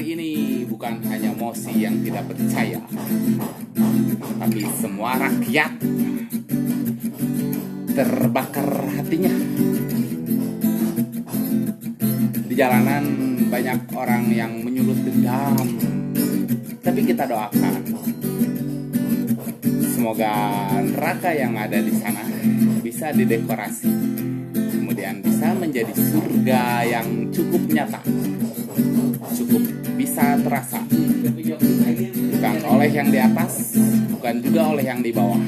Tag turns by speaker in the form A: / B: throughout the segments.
A: hari ini bukan hanya Mosi yang tidak percaya, tapi semua rakyat terbakar hatinya. Di jalanan banyak orang yang menyulut dendam, tapi kita doakan semoga neraka yang ada di sana bisa didekorasi, kemudian bisa menjadi surga yang cukup nyata, bisa terasa, bukan oleh yang di atas, bukan juga oleh yang di bawah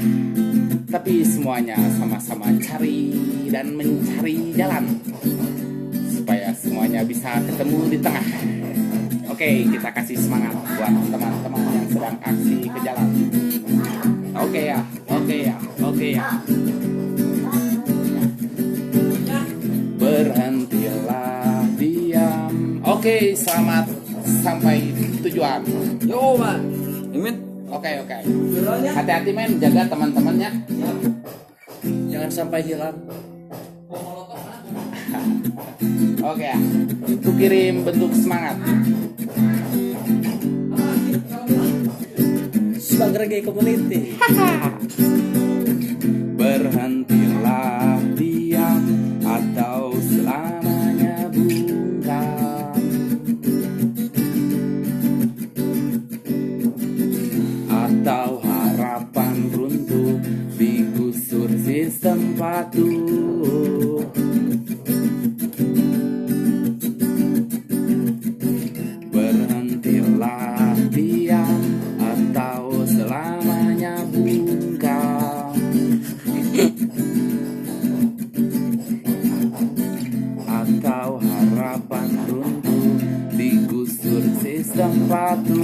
A: tapi semuanya sama-sama cari dan mencari jalan supaya semuanya bisa ketemu di tengah. Oke, kita kasih semangat buat teman-teman yang sedang aksi ke jalan. Oke ya, oke ya, oke ya. Berhentilah diam. Oke, selamat sampai tujuan.
B: Yo, Pak. Imin.
A: Oke, oke. Hati-hati men, jaga teman-temannya.
B: Jangan sampai hilang.
A: Oke ya, itu kirim bentuk semangat.
B: Sebagai community.
A: Berhentilah sistem patuh Berhentilah diam atau selamanya bungkam Atau harapan runtuh digusur sistem patuh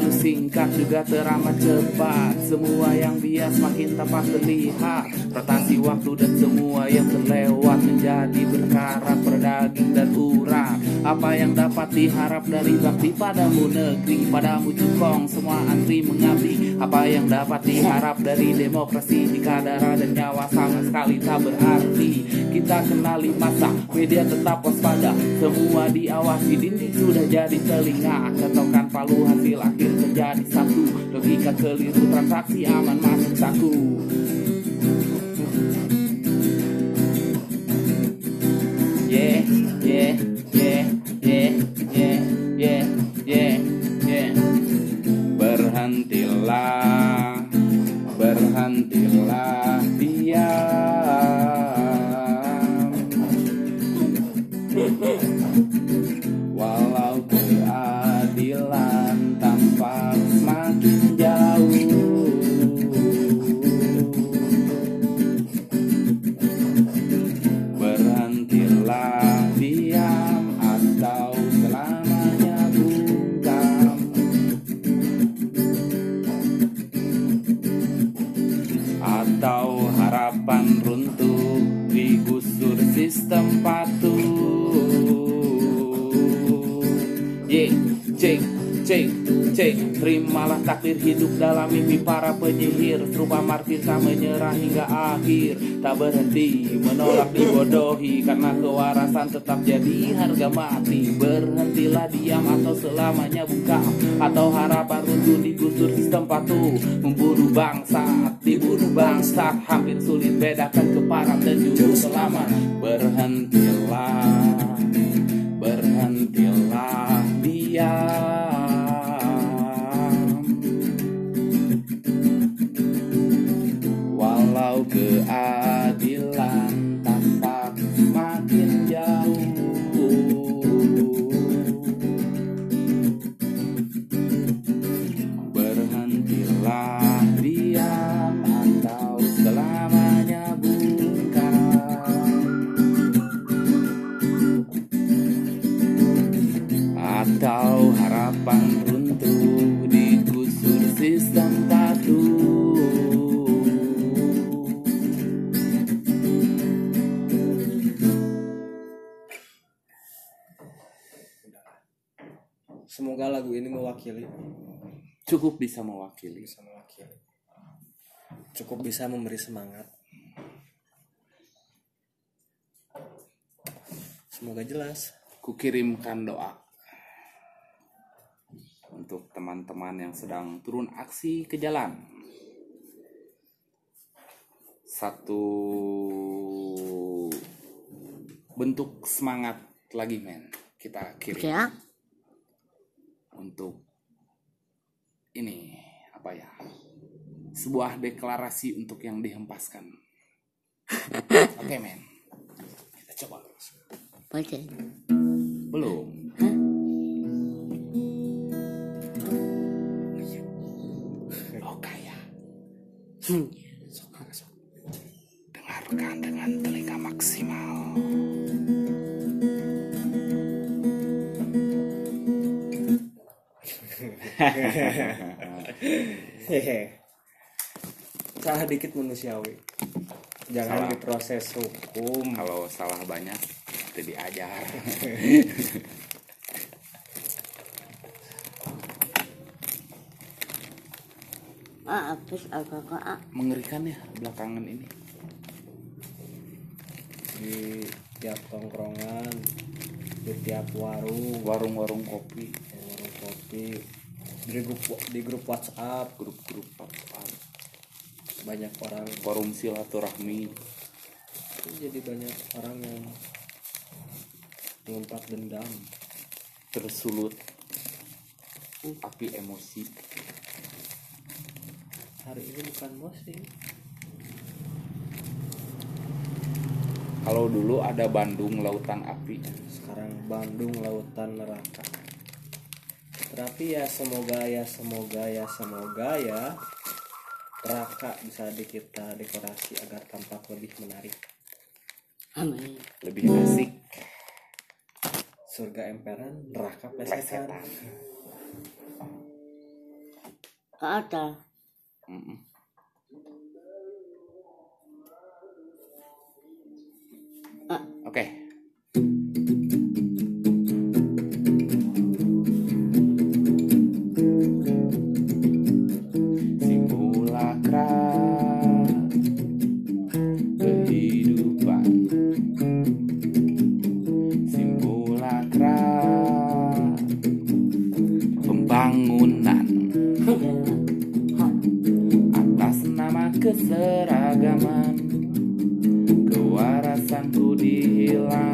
A: Terlalu singkat juga teramat cepat. Semua yang bias makin tepat terlihat. Rotasi waktu dan semua yang terlewat Menjadi berkarat berdaging dan urat. Apa yang dapat diharap dari bakti padamu negeri? Padamu cukong semua antri mengabdi. Apa yang dapat diharap dari demokrasi? Jika darah dan nyawa sama sekali tak berarti Kita kenali masa, media tetap waspada. Semua diawasi, dinding sudah jadi telinga. Catokan palu hasil akhir menjadi satu. Logika keliru transaksi aman masuk saku Hehehehe Terimalah takdir hidup dalam mimpi para penyihir. Serupa martir tak menyerah hingga akhir. Tak berhenti menolak dibodohi Karena kewarasan tetap jadi harga mati. Berhentilah diam atau selamanya buka Atau harapan runtuh digusur sistem patuh. Membunuh bangsa, dibunuh bangsa. Hampir sulit bedakan keparat dan jujur selama Berhentilah berhentilah
B: Semoga lagu ini mewakili.
A: cukup bisa mewakili
B: Bisa mewakili. Cukup bisa memberi semangat. semoga jelas
A: kukirimkan doa untuk teman-teman yang sedang turun aksi ke jalan. Satu bentuk semangat lagi men kita kirim
C: Ya,
A: untuk ini apa ya sebuah deklarasi untuk yang dihempaskan. Oke men, kita coba
C: baca.
A: belum.
B: salah dikit manusiawi jangan
A: Salah.
B: diproses hukum
A: Kalau salah banyak, itu diajar.
C: Ah, habis agak ah.
A: Mengerikan ya belakangan ini.
B: di tiap tongkrongan di tiap warung
A: Warung-warung kopi,
B: warung kopi di grup di grup WhatsApp.
A: Grup-grup WhatsApp,
B: banyak orang.
A: Forum silaturahmi.
B: jadi banyak orang yang mengumpat dendam.
A: Tersulut. Api emosi.
B: Hari ini bukan musim
A: kalau dulu ada Bandung lautan api.
B: Sekarang Bandung lautan neraka tapi ya semoga ya semoga ya semoga ya neraka bisa di kita dekorasi agar tampak lebih menarik.
C: Amin.
A: lebih asik.
B: Surga emperan neraka plesetan
C: ada. Ah,
A: oke. simulakra pembangunan. Atas nama keseragaman kewarasanku dihilangkan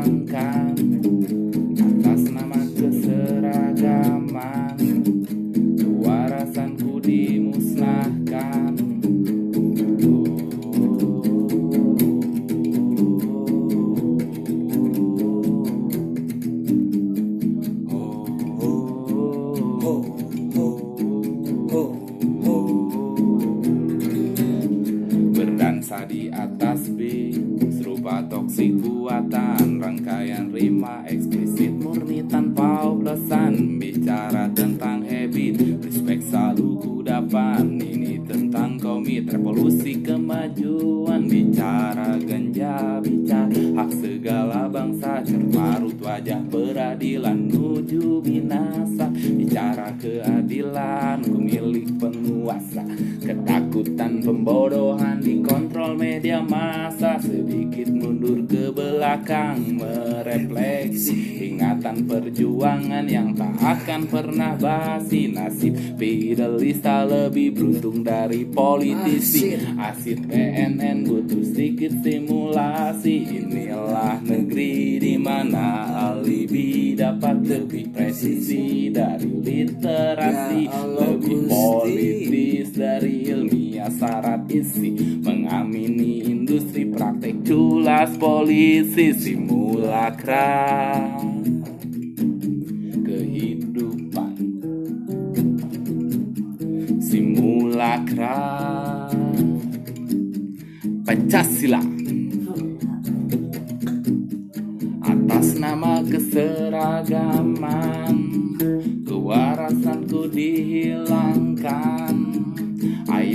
A: Ketakutan pembodohan dikontrol media massa Sedikit mundur ke belakang merefleksi Ingatan perjuangan yang tak akan pernah basi. Nasib fidelista lebih beruntung dari politisi. Asid PNN butuh sedikit stimulasi. Inilah negeri di mana alibi dapat lebih presisi dari literasi culas polisi simulakra Kehidupan Simulakra Pancasila. Atas nama keseragaman Kewarasanku dihilangkan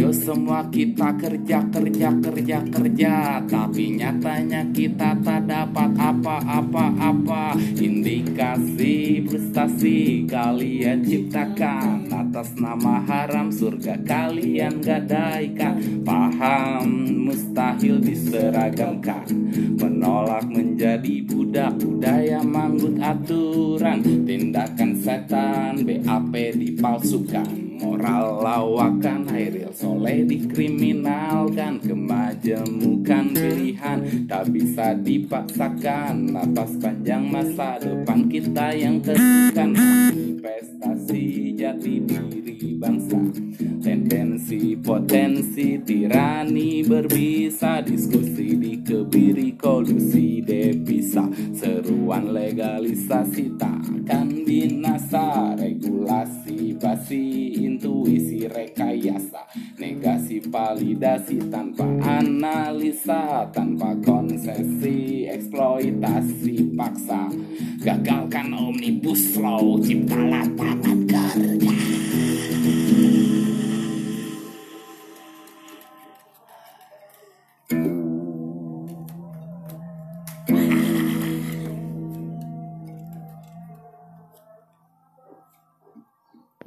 A: Ayo semua kita kerja kerja kerja kerja. Tapi nyatanya kita tak dapat apa-apa-apa Indikasi frustasi kalian ciptakan. Atas nama haram surga kalian gadaikan. Paham mustahil diseragamkan. Menolak menjadi budak budaya manggut aturan. Tindakan setan BAP dipalsukan. Moral lawakan Hairil Soleh dikriminalkan Kemajemukan pilihan. Tak bisa dipaksakan Atas panjang masa depan kita yang tentukan Manifestasi jati diri bangsa. Tendensi potensi tirani berbisa. Diskusi dikebiri kolusi devisa. Seruan legalisasi takkan binasa. Regulasi basi intuisi rekayasa Negasi validasi tanpa analisa Tanpa konsesi eksploitasi paksa. Gagalkan omnibus law cipta kerja